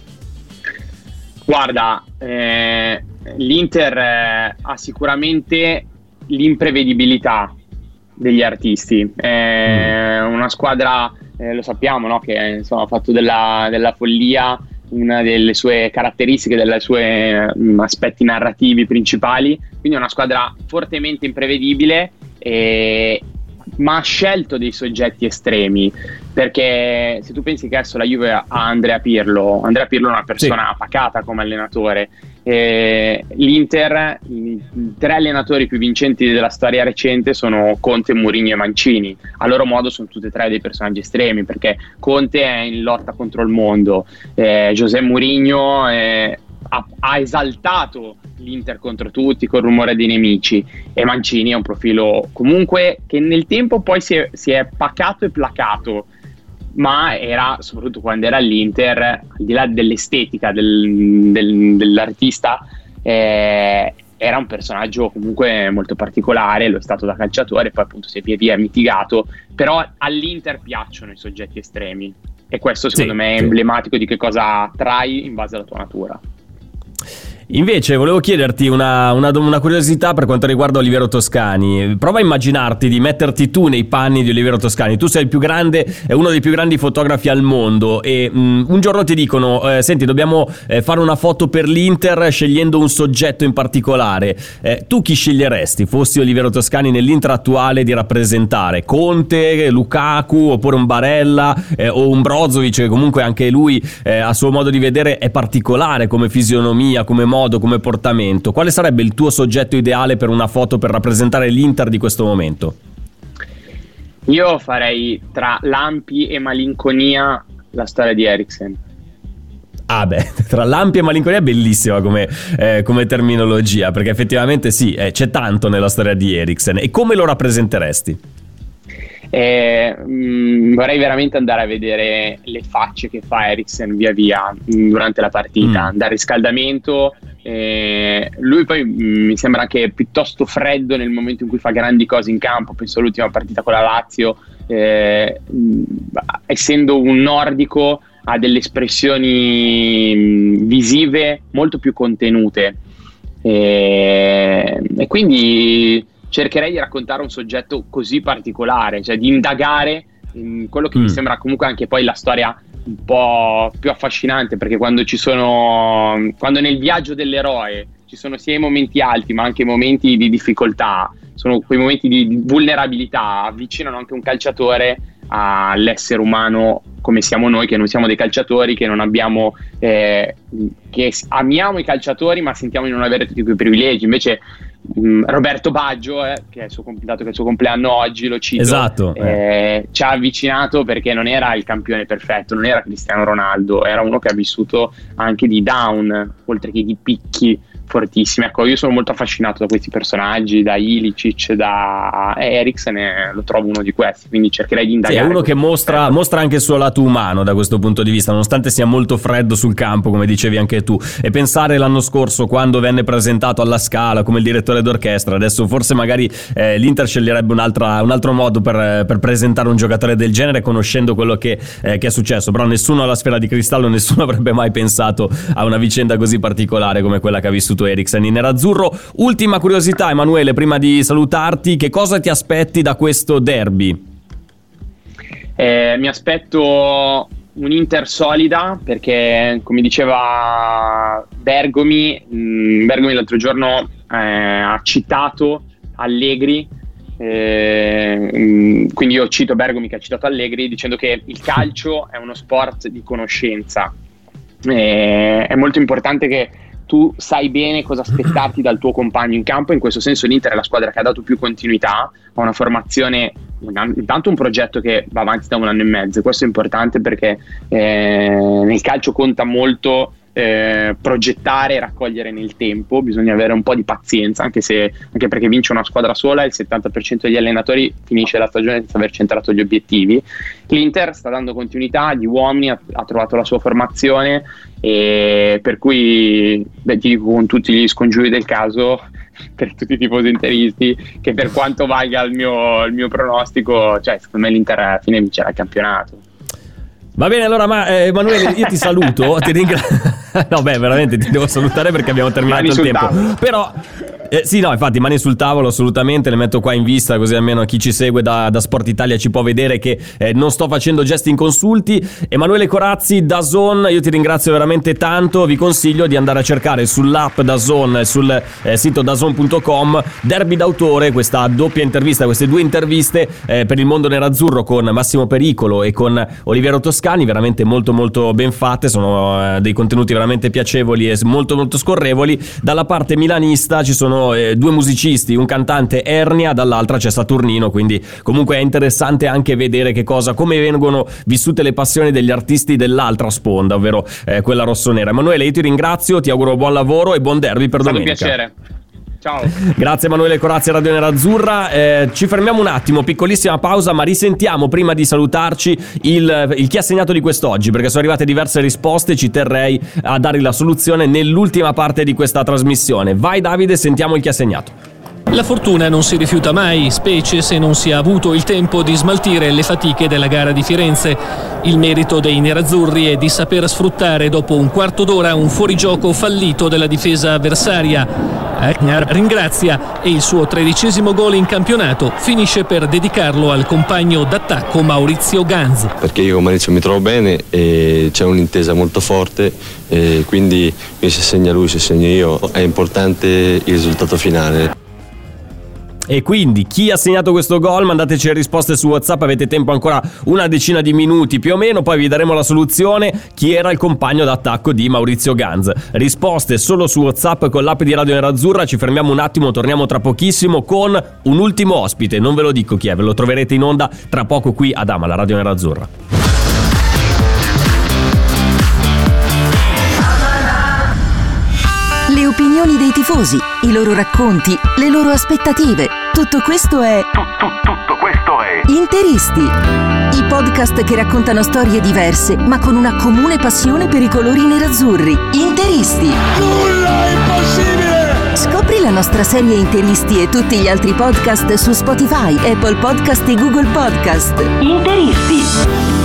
Guarda, eh, l'Inter eh, ha sicuramente l'imprevedibilità degli artisti. È mm. una squadra, eh, lo sappiamo, no? che insomma, ha fatto della, della, follia una delle sue caratteristiche, dei suoi um, aspetti narrativi principali. Quindi è una squadra fortemente imprevedibile. E, ma ha scelto dei soggetti estremi perché se tu pensi che adesso la Juve ha Andrea Pirlo Andrea Pirlo è una persona sì. pacata come allenatore e l'Inter i tre allenatori più vincenti della storia recente sono Conte, Mourinho e Mancini. A loro modo sono tutti e tre dei personaggi estremi perché Conte è in lotta contro il mondo. Eh, José Mourinho è ha, ha, esaltato l'Inter contro tutti col rumore dei nemici. E Mancini è un profilo comunque che nel tempo poi si è, si è pacato e placato ma era soprattutto quando era all'Inter al di là dell'estetica del, del, dell'artista eh, era un personaggio comunque molto particolare, lo è stato da calciatore, poi appunto si è via via mitigato, però all'Inter piacciono i soggetti estremi e questo secondo sì, me è sì. emblematico di che cosa trai in base alla tua natura. Invece volevo chiederti una, una, una, curiosità per quanto riguarda Olivero Toscani. Prova a immaginarti di metterti tu nei panni di Olivero Toscani. Tu sei grande, uno dei più grandi fotografi al mondo e mm, un giorno ti dicono, eh, senti dobbiamo eh, fare una foto per l'Inter scegliendo un soggetto in particolare. Eh, tu chi sceglieresti, fossi Olivero Toscani nell'Inter attuale di rappresentare? Conte, Lukaku oppure un Barella eh, o un Brozovic che comunque anche lui eh, a suo modo di vedere è particolare come fisionomia, come modo come portamento, quale sarebbe il tuo soggetto ideale per una foto per rappresentare l'Inter di questo momento? Io farei tra lampi e malinconia la storia di Eriksen. Ah beh, [LAUGHS] tra lampi e malinconia è bellissima come, eh, come terminologia, perché effettivamente sì, eh, c'è tanto nella storia di Eriksen. E come lo rappresenteresti? Eh, mh, mm, vorrei veramente andare a vedere le facce che fa Eriksen via via mh, mm, durante la partita, mm. dal riscaldamento. Eh, lui poi mh, mi sembra anche piuttosto freddo nel momento in cui fa grandi cose in campo. Penso all'ultima partita con la Lazio, eh, essendo un nordico, ha delle espressioni visive molto più contenute. Eh, e quindi cercherei di raccontare un soggetto così particolare, cioè di indagare in quello che mm. mi sembra comunque anche poi la storia un po' più affascinante, perché quando ci sono, quando nel viaggio dell'eroe ci sono sia i momenti alti ma anche i momenti di difficoltà, sono quei momenti di, vulnerabilità, avvicinano anche un calciatore all'essere umano come siamo noi, che non siamo dei calciatori, che non abbiamo, eh, che amiamo i calciatori ma sentiamo di non avere tutti quei privilegi. Invece Mm, Roberto Baggio, eh, che è il suo, dato che è il suo compleanno oggi, lo cito, esatto, eh, eh. ci ha avvicinato perché non era il campione perfetto, non era Cristiano Ronaldo, era uno che ha vissuto anche di down, oltre che di picchi fortissime. Ecco, io sono molto affascinato da questi personaggi, da Ilicic, da Eriksen, e lo trovo uno di questi, quindi cercherei di indagare. Sì, è uno che mostra, mostra, anche il suo lato umano da questo punto di vista, nonostante sia molto freddo sul campo, come dicevi anche tu. E pensare l'anno scorso, quando venne presentato alla Scala come il direttore d'orchestra, adesso forse magari eh, l'Inter sceglierebbe un altro modo per, per, presentare un giocatore del genere, conoscendo quello che, eh, che è successo. Però nessuno alla sfera di cristallo, [LAUGHS] nessuno avrebbe mai pensato a una vicenda così particolare come quella che ha vissuto Eriksen in nerazzurro. Ultima curiosità, Emanuele, prima di salutarti, che cosa ti aspetti da questo derby? Eh, mi aspetto un'Inter solida perché, come diceva Bergomi, mm, Bergomi l'altro giorno eh, ha citato Allegri. Eh, mm, quindi io cito Bergomi che ha citato Allegri dicendo che il calcio è uno sport di conoscenza. Eh, è molto importante che tu sai bene cosa aspettarti dal tuo compagno in campo. In questo senso l'Inter è la squadra che ha dato più continuità, ha una formazione, intanto un progetto che va avanti da un anno e mezzo. Questo è importante perché eh, nel calcio conta molto eh, progettare e raccogliere nel tempo, bisogna avere un po' di pazienza, anche, se, anche perché vince una squadra sola, il 70% degli allenatori finisce la stagione senza aver centrato gli obiettivi. L'Inter sta dando continuità, gli uomini ha, ha trovato la sua formazione e per cui beh, ti dico con tutti gli scongiuri del caso [LAUGHS] per tutti i tifosi interisti che per quanto valga il mio, il mio pronostico cioè secondo me l'Inter alla fine vincerà il campionato Va bene, allora, ma, eh, Emanuele, io ti saluto, ti ringrazio. [LAUGHS] no, beh, veramente ti devo salutare perché abbiamo terminato il tempo. Tavolo. Però eh, sì, no, infatti, mani sul tavolo, assolutamente, le metto qua in vista, così almeno chi ci segue da, da Sport Italia ci può vedere che eh, non sto facendo gesti inconsulti. Emanuele Corazzi, da Zone, io ti ringrazio veramente tanto. Vi consiglio di andare a cercare sull'app da Zone, sul eh, sito dazone.com, Derby d'autore, questa doppia intervista, queste due interviste eh, per il mondo nerazzurro con Massimo Pericolo e con Oliviero Toscani, veramente molto molto ben fatte, sono eh, dei contenuti veramente piacevoli e molto molto scorrevoli. Dalla parte milanista ci sono eh, due musicisti, un cantante Ernia, dall'altra c'è Saturnino, quindi comunque è interessante anche vedere che cosa, come vengono vissute le passioni degli artisti dell'altra sponda, ovvero eh, quella rossonera. Emanuele, io ti ringrazio, ti auguro buon lavoro e buon derby per domenica. È stato un piacere. Ciao. [LAUGHS] Grazie Emanuele Corazzi Radio Nerazzurra. Eh, ci fermiamo un attimo, piccolissima pausa, ma risentiamo prima di salutarci il, il chi ha segnato di quest'oggi, perché sono arrivate diverse risposte. Ci terrei a dare la soluzione nell'ultima parte di questa trasmissione. Vai Davide, sentiamo il chi ha segnato. La fortuna non si rifiuta mai, specie se non si è avuto il tempo di smaltire le fatiche della gara di Firenze. Il merito dei nerazzurri è di saper sfruttare dopo un quarto d'ora un fuorigioco fallito della difesa avversaria. Agnar ringrazia e il suo tredicesimo gol in campionato finisce per dedicarlo al compagno d'attacco Maurizio Ganz. Perché io con Maurizio mi trovo bene e c'è un'intesa molto forte, quindi se segna lui, se segno io, è importante il risultato finale. E quindi chi ha segnato questo gol? Mandateci le risposte su WhatsApp, avete tempo ancora una decina di minuti più o meno, poi vi daremo la soluzione. Chi era il compagno d'attacco di Maurizio Ganz? Risposte solo su WhatsApp con l'app di Radio Nerazzurra. Ci fermiamo un attimo, torniamo tra pochissimo con un ultimo ospite. Non ve lo dico chi è, ve lo troverete in onda tra poco qui ad Ama, la Radio Nerazzurra. Opinioni dei tifosi, i loro racconti, le loro aspettative. Tutto questo è. Tutto, tutto questo è. Interisti. I podcast che raccontano storie diverse, ma con una comune passione per i colori nerazzurri. Interisti. Nulla è impossibile! Scopri la nostra serie Interisti e tutti gli altri podcast su Spotify, Apple Podcast e Google Podcast. Interisti.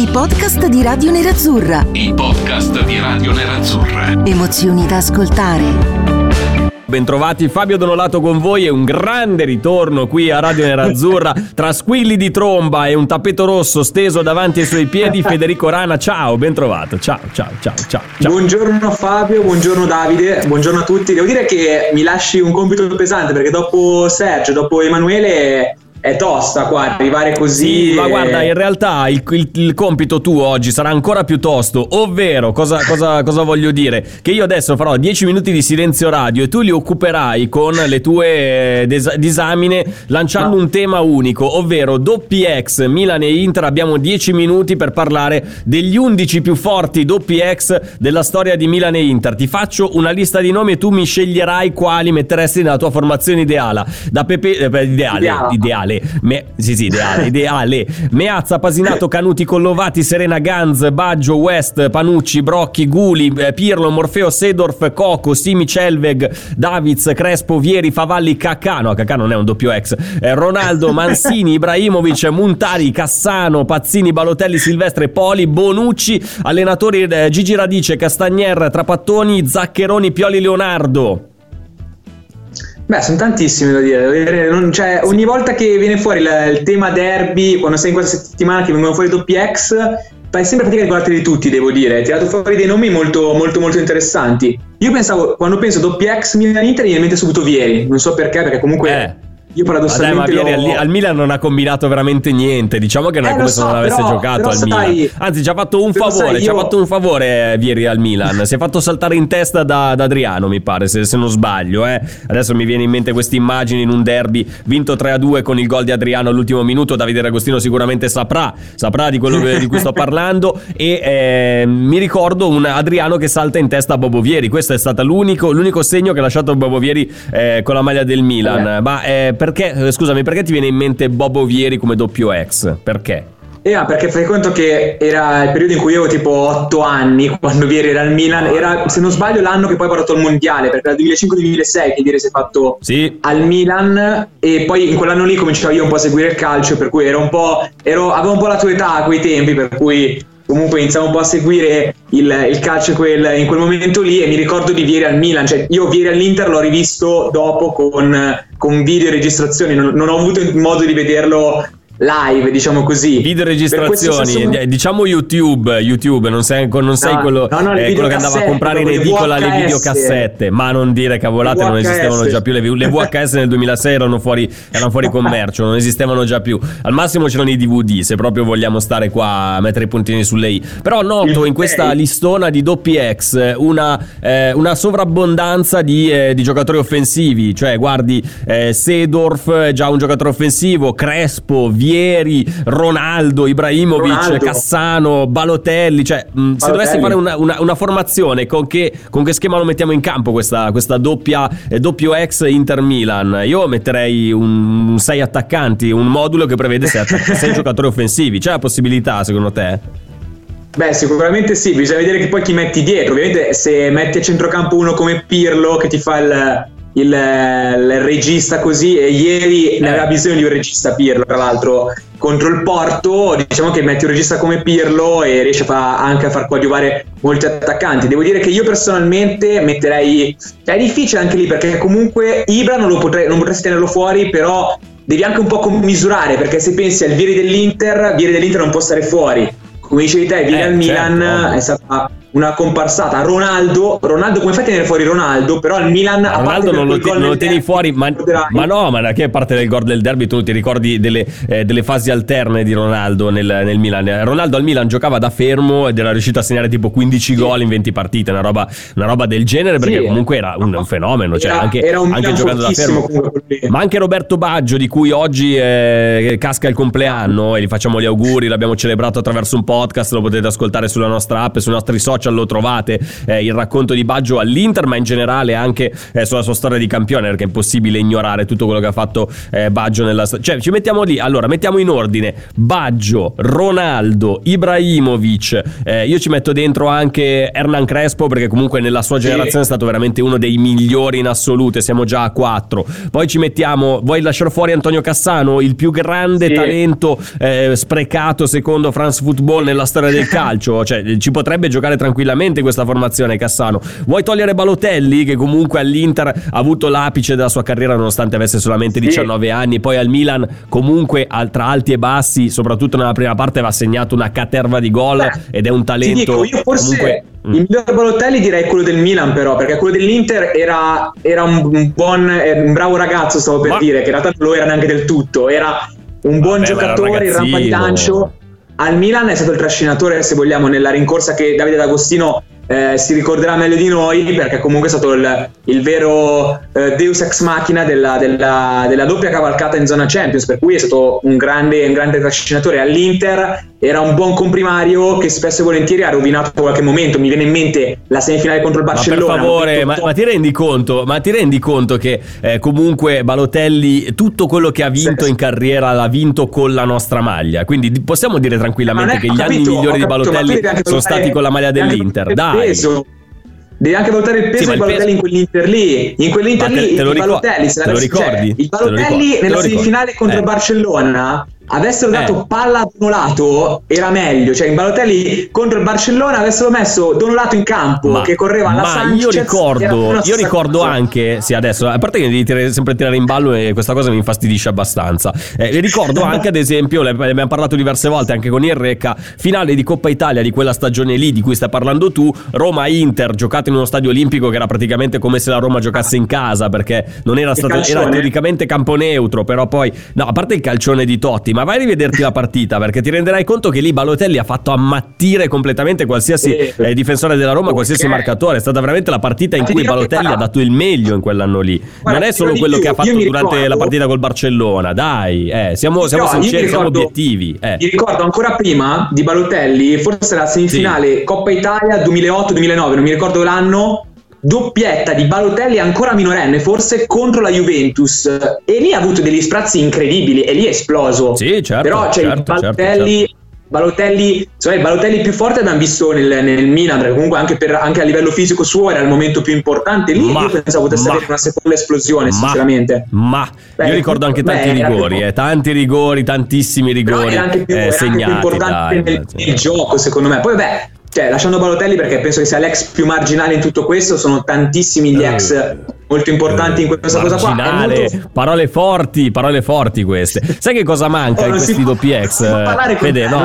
I podcast di Radio Nerazzurra. I podcast di Radio Nerazzurra. Emozioni da ascoltare. Bentrovati Fabio Donolato con voi e un grande ritorno qui a Radio Nerazzurra [LAUGHS] tra squilli di tromba e un tappeto rosso steso davanti ai suoi piedi Federico Rana, ciao, bentrovato, ciao, ciao, ciao, ciao, ciao. Buongiorno Fabio, buongiorno Davide, buongiorno a tutti, devo dire che mi lasci un compito pesante perché dopo Sergio, dopo Emanuele è tosta qua arrivare così. Sì, ma guarda, in realtà il, il, il, compito tuo oggi sarà ancora più tosto, ovvero cosa, cosa, cosa, voglio dire? Che io adesso farò 10 minuti di silenzio radio e tu li occuperai con le tue des- disamine lanciando no. un tema unico, ovvero doppi ex Milan e Inter. Abbiamo 10 minuti per parlare degli 11 più forti doppi ex della storia di Milan e Inter. Ti faccio una lista di nomi e tu mi sceglierai quali metteresti nella tua formazione ideale. Da Pepe, eh, ideale, ideale. ideale ideale. Me, sì, sì, ideale, ideale. Meazza, Pasinato, Canuti, Collovati, Serena, Ganz, Baggio, West, Panucci, Brocchi, Guli, eh, Pirlo, Morfeo, Sedorf, Coco, Simi, Celveg, Davids, Crespo, Vieri, Favalli, Cacà. No, Cacà non è un doppio ex. Eh, Ronaldo, [LAUGHS] Mansini, Ibrahimovic, Muntari, Cassano, Pazzini, Balotelli, Silvestre, Poli, Bonucci, allenatori eh, Gigi Radice, Castagner, Trapattoni, Zaccheroni, Pioli, Leonardo. Beh, sono tantissimi da dire. Non, cioè, ogni volta che viene fuori la, il tema derby, quando sei in questa settimana che vengono fuori doppi ex, fai sempre fatica di guardarli tutti, devo dire. Hai tirato fuori dei nomi molto, molto, molto interessanti. Io pensavo, quando penso doppi ex Milan Inter, mi viene in mente subito Vieri. Non so perché, perché comunque. Eh io paradossalmente. Vabbè, ma al, al, Milan non ha combinato veramente niente. Diciamo che non è eh, come so, se non avesse però, giocato però al sai, Milan. Anzi, ci ha fatto un favore. Sai, io... Ci ha fatto un favore Vieri al Milan. si è fatto saltare in testa da, da Adriano, mi pare, se, se non sbaglio. Eh. Adesso mi viene in mente queste immagini in un derby vinto 3-2 con il gol di Adriano all'ultimo minuto. Davide Ragostino sicuramente saprà, saprà di quello che, di cui sto [LAUGHS] parlando. E eh, mi ricordo un Adriano che salta in testa a Bobo Vieri. Questo è stato l'unico, l'unico segno che ha lasciato Bobo Vieri eh, con la maglia del Milan. Ma eh, perché, eh, scusami, perché ti viene in mente Bobo Vieri come doppio ex? Perché? Eh, perché fai conto che era il periodo in cui io avevo tipo 8 anni quando Vieri era al Milan, era se non sbaglio l'anno che poi ha portato il mondiale, perché era il 2005-2006 che Vieri si è fatto sì. al Milan e poi in quell'anno lì cominciavo io un po' a seguire il calcio, per cui ero un po', ero, avevo un po' la tua età a quei tempi, per cui comunque iniziamo un po' a seguire il, il calcio quel, in quel momento lì e mi ricordo di Vieri al Milan, cioè io Vieri all'Inter l'ho rivisto dopo con, con video registrazioni, non, non ho avuto modo di vederlo live, diciamo così. Video registrazioni, stesso... diciamo YouTube, YouTube, non sei, non sei no, quello, no, no, eh, quello che andava a comprare in edicola le videocassette, ma non dire cavolate, non esistevano già più le, le VHS nel 2006 erano fuori, erano fuori [LAUGHS] commercio, non esistevano già più. Al massimo c'erano i DVD, se proprio vogliamo stare qua a mettere i puntini sulle i. Però noto in questa listona di doppi ex una, eh, una sovrabbondanza di, eh, di, giocatori offensivi, cioè guardi eh, Sedorf, già un giocatore offensivo, Crespo, Via Vieri, Ronaldo, Ibrahimovic, Ronaldo. Cassano, Balotelli. Cioè, mh, se dovessi fare una, una, una formazione, con che, con che, schema lo mettiamo in campo questa, questa doppia, eh, doppio ex Inter Milan? Io metterei un 6 attaccanti, un modulo che prevede 6 [LAUGHS] giocatori offensivi. C'è la possibilità, secondo te? Beh, sicuramente sì, bisogna vedere che poi chi metti dietro. Ovviamente se metti a centrocampo uno come Pirlo che ti fa il, il, il, regista così e ieri ne aveva bisogno di un regista Pirlo tra l'altro contro il Porto. Diciamo che metti un regista come Pirlo e riesce a fa, anche a far coadiuvare molti attaccanti. Devo dire che io personalmente metterei è difficile anche lì perché comunque Ibra non, lo potrei, non potresti tenerlo fuori però devi anche un po' commisurare perché se pensi al Vieri dell'Inter Vieri dell'Inter non può stare fuori come dicevi te Vieri eh, al certo, Milan è stata una comparsata. Ronaldo, Ronaldo come fai a tenere fuori Ronaldo? Però il Milan Ronaldo non lo, te, non lo tieni fuori, ma, ma, no, ma da che parte del gol del derby tu ti ricordi delle, eh, delle fasi alterne di Ronaldo nel, nel, Milan? Ronaldo al Milan giocava da fermo ed era riuscito a segnare tipo 15 sì. gol in 20 partite, una roba, una roba del genere perché sì. comunque era un, un fenomeno, cioè era, anche, era anche giocando da fermo. Ma anche Roberto Baggio di cui oggi eh, casca il compleanno e gli facciamo gli auguri, l'abbiamo celebrato attraverso un podcast, lo potete ascoltare sulla nostra app e sui nostri social lo trovate eh, il racconto di Baggio all'Inter, ma in generale anche eh, sulla sua storia di campione, perché è impossibile ignorare tutto quello che ha fatto eh, Baggio nella storia. Cioè, ci mettiamo lì, allora, mettiamo in ordine Baggio, Ronaldo, Ibrahimovic, eh, io ci metto dentro anche Hernan Crespo, perché comunque nella sua generazione è stato veramente uno dei migliori in assoluto, siamo già a quattro. Poi ci mettiamo, vuoi lasciare fuori Antonio Cassano, il più grande sì. talento eh, sprecato secondo France Football nella storia del calcio, cioè ci potrebbe giocare tranquillamente questa formazione Cassano. Vuoi togliere Balotelli che comunque all'Inter ha avuto l'apice della sua carriera nonostante avesse solamente 19 sì. anni, poi al Milan comunque tra alti e bassi, soprattutto nella prima parte va segnato una caterva di gol Beh, ed è un talento dico, io forse comunque Mm. Il miglior Balotelli direi quello del Milan, però, perché quello dell'Inter era, era un, buon, eh, un bravo ragazzo, stavo per Ma... dire, che in realtà non lo era neanche del tutto. Era un buon Vabbè, giocatore, in rampa di lancio. Al Milan è stato il trascinatore, se vogliamo, nella rincorsa che Davide D'Agostino eh, si ricorderà meglio di noi perché comunque è stato il, il vero eh, Deus ex machina della, della, della, doppia cavalcata in zona Champions, per cui è stato un grande, un grande trascinatore all'Inter, era un buon comprimario che spesso e volentieri ha rovinato qualche momento, mi viene in mente la semifinale contro il Barcellona. Ma per favore, ma, ma, ti rendi conto, ma ti rendi conto che eh, comunque Balotelli tutto quello che ha vinto in carriera l'ha vinto con la nostra maglia, quindi possiamo dire tranquillamente che gli capito, anni migliori di Balotelli sono stati con la maglia dell'Inter. Dai peso. Devi anche valutare il peso sì, di Balotelli peso... in quell'Inter lì. In quell'Inter lì, te, te il Balotelli, se te lo ricordi? Cioè, il Balotelli nella semifinale contro eh. Barcellona avessero dato eh. palla a Donolato era meglio. Cioè in Balotelli contro il Barcellona avessero messo Donolato in campo ma, che correva alla ma Sanchez io ricordo, io ricordo anche sì adesso a parte che devi tirare, sempre tirare in ballo e questa cosa mi infastidisce abbastanza. Eh, ricordo anche ad esempio ne abbiamo parlato diverse volte anche con il Recca finale di Coppa Italia di quella stagione lì di cui stai parlando tu Roma-Inter giocato in uno stadio olimpico che era praticamente come se la Roma giocasse in casa perché non era stato era teoricamente campo neutro però poi no a parte il calcione di Totti ma vai a rivederti la partita perché ti renderai conto che lì Balotelli ha fatto ammattire completamente qualsiasi eh, difensore della Roma, okay. qualsiasi marcatore. È stata veramente la partita in cui Balotelli ha dato il meglio in quell'anno lì. Guarda, non è solo quello più, che ha fatto durante ricordo, la partita col Barcellona, dai, eh, siamo, siamo no, sinceri, ricordo, siamo obiettivi. Eh. Mi ricordo ancora prima di Balotelli, forse la semifinale sì. Coppa Italia 2008-2009, non mi ricordo l'anno doppietta di Balotelli ancora minorenne, forse contro la Juventus. E lì ha avuto degli sprazzi incredibili e lì è esploso. Sì, certo. Però c'è certo, Balotelli. Certo, certo. Balotelli, cioè il Balotelli più forte abbiamo visto nel, nel Milan, perché comunque anche, per, anche, a livello fisico suo era il momento più importante. Lì ma, io pensavo potesse ma, avere una seconda esplosione, ma, sinceramente. Ma beh, io ricordo anche tanti beh, rigori, eh, tanti rigori, tantissimi rigori. Era anche più, eh, era segnati, anche più importante dai, nel, nel gioco, secondo me. Poi, beh, cioè, lasciando Balotelli perché penso che sia l'ex più marginale in tutto questo, sono tantissimi gli ex eh, molto importanti in questa cosa qua. Molto... Parole forti, parole forti queste. Sai che cosa manca oh, in questi doppi ex? Vede, no,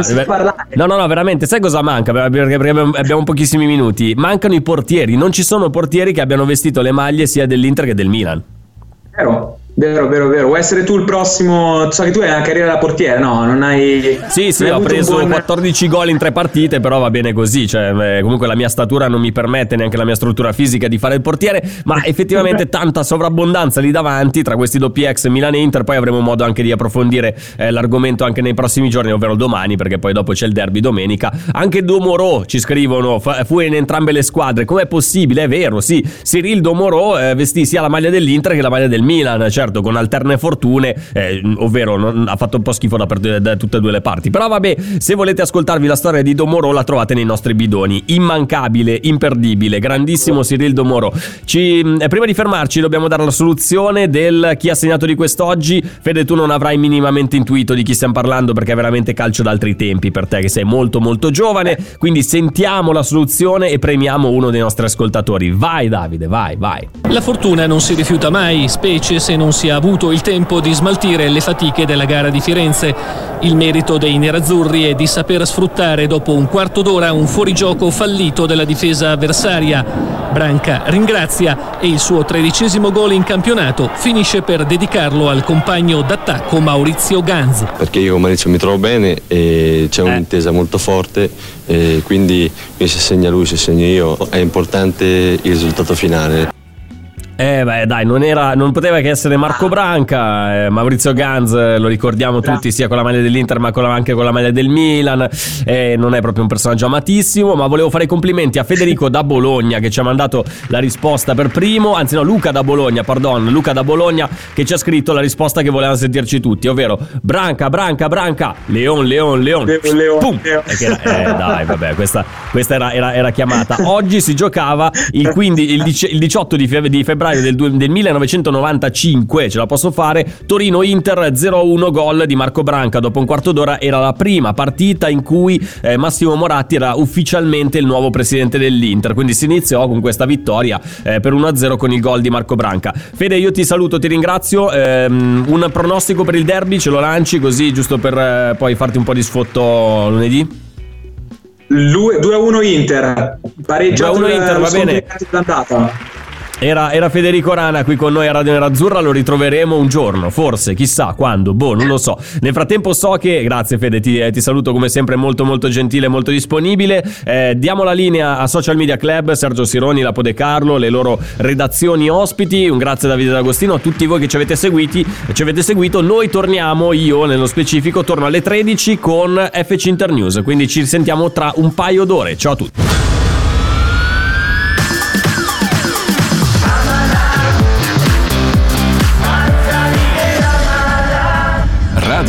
no, no, no, veramente, sai cosa manca? Perché abbiamo pochissimi minuti. Mancano i portieri, non ci sono portieri che abbiano vestito le maglie sia dell'Inter che del Milan. Vero. Vero, vero, vero. Vuoi essere tu il prossimo? So che tu hai una carriera da portiere, no? Non hai. Sì, sì, ho preso buon... 14 gol in tre partite, però va bene così. Cioè, eh, comunque la mia statura non mi permette, neanche la mia struttura fisica, di fare il portiere. Ma [LAUGHS] effettivamente tanta sovrabbondanza lì davanti tra questi doppi ex Milan e Inter. Poi avremo modo anche di approfondire eh, l'argomento anche nei prossimi giorni, ovvero domani, perché poi dopo c'è il derby domenica. Anche Domoro ci scrivono, fu in entrambe le squadre. Com'è possibile? È vero, sì. Cyril Domoro eh, vestì sia la maglia dell'Inter che la maglia del Milan. Cioè, certo con alterne fortune, eh, ovvero non, ha fatto un po' schifo da, per, da, tutte e due le parti. Però vabbè, se volete ascoltarvi la storia di Domoro la trovate nei nostri bidoni. Immancabile, imperdibile, grandissimo Cyril Domoro. Ci, eh, prima di fermarci dobbiamo dare la soluzione del chi ha segnato di quest'oggi. Fede, tu non avrai minimamente intuito di chi stiamo parlando perché è veramente calcio d'altri tempi per te che sei molto molto giovane. Quindi sentiamo la soluzione e premiamo uno dei nostri ascoltatori. Vai Davide, vai, vai. La fortuna non si rifiuta mai, specie se non si ha avuto il tempo di smaltire le fatiche della gara di Firenze. Il merito dei nerazzurri è di saper sfruttare dopo un quarto d'ora un fuorigioco fallito della difesa avversaria. Branca ringrazia e il suo tredicesimo gol in campionato finisce per dedicarlo al compagno d'attacco Maurizio Ganz. Perché io con Maurizio mi trovo bene e c'è un'intesa molto forte, quindi se segna lui, se segna io, è importante il risultato finale. Eh beh dai, non, era, non poteva che essere Marco Branca, eh, Maurizio Ganz eh, lo ricordiamo tutti sia con la maglia dell'Inter ma con la, anche con la maglia del Milan, eh, non è proprio un personaggio amatissimo, ma volevo fare i complimenti a Federico da Bologna che ci ha mandato la risposta per primo, anzi no Luca da Bologna, pardon, Luca da Bologna che ci ha scritto la risposta che volevano sentirci tutti, ovvero Branca, Branca, Branca, Leon, Leon, Leon, Leon, Leon, Pum! Leon. Eh, dai vabbè questa, questa era, era, era, chiamata, oggi si giocava il, 15, il, il 18 di, febbraio febbraio del, del 1995, ce la posso fare, Torino-Inter 0-1 gol di Marco Branca dopo un quarto d'ora, era la prima partita in cui eh, Massimo Moratti era ufficialmente il nuovo presidente dell'Inter, quindi si iniziò con questa vittoria eh, per 1-0 con il gol di Marco Branca. Fede, io ti saluto, ti ringrazio, ehm, un pronostico per il derby ce lo lanci così giusto per eh, poi farti un po' di sfotto lunedì? 2-1 Inter, pareggiato 2-1 Inter, va bene. Era, era, Federico Rana qui con noi a Radio Nerazzurra, lo ritroveremo un giorno, forse, chissà quando, boh, non lo so. Nel frattempo so che, grazie Fede, ti, eh, ti saluto come sempre molto molto gentile, molto disponibile. Eh, diamo la linea a Social Media Club, Sergio Sironi, Lapo De Carlo, le loro redazioni ospiti. Un grazie Davide D'Agostino, a tutti voi che ci avete, seguiti, ci avete seguito. Noi torniamo, io nello specifico, torno alle 13 con FC Internews, quindi ci sentiamo tra un paio d'ore. Ciao a tutti.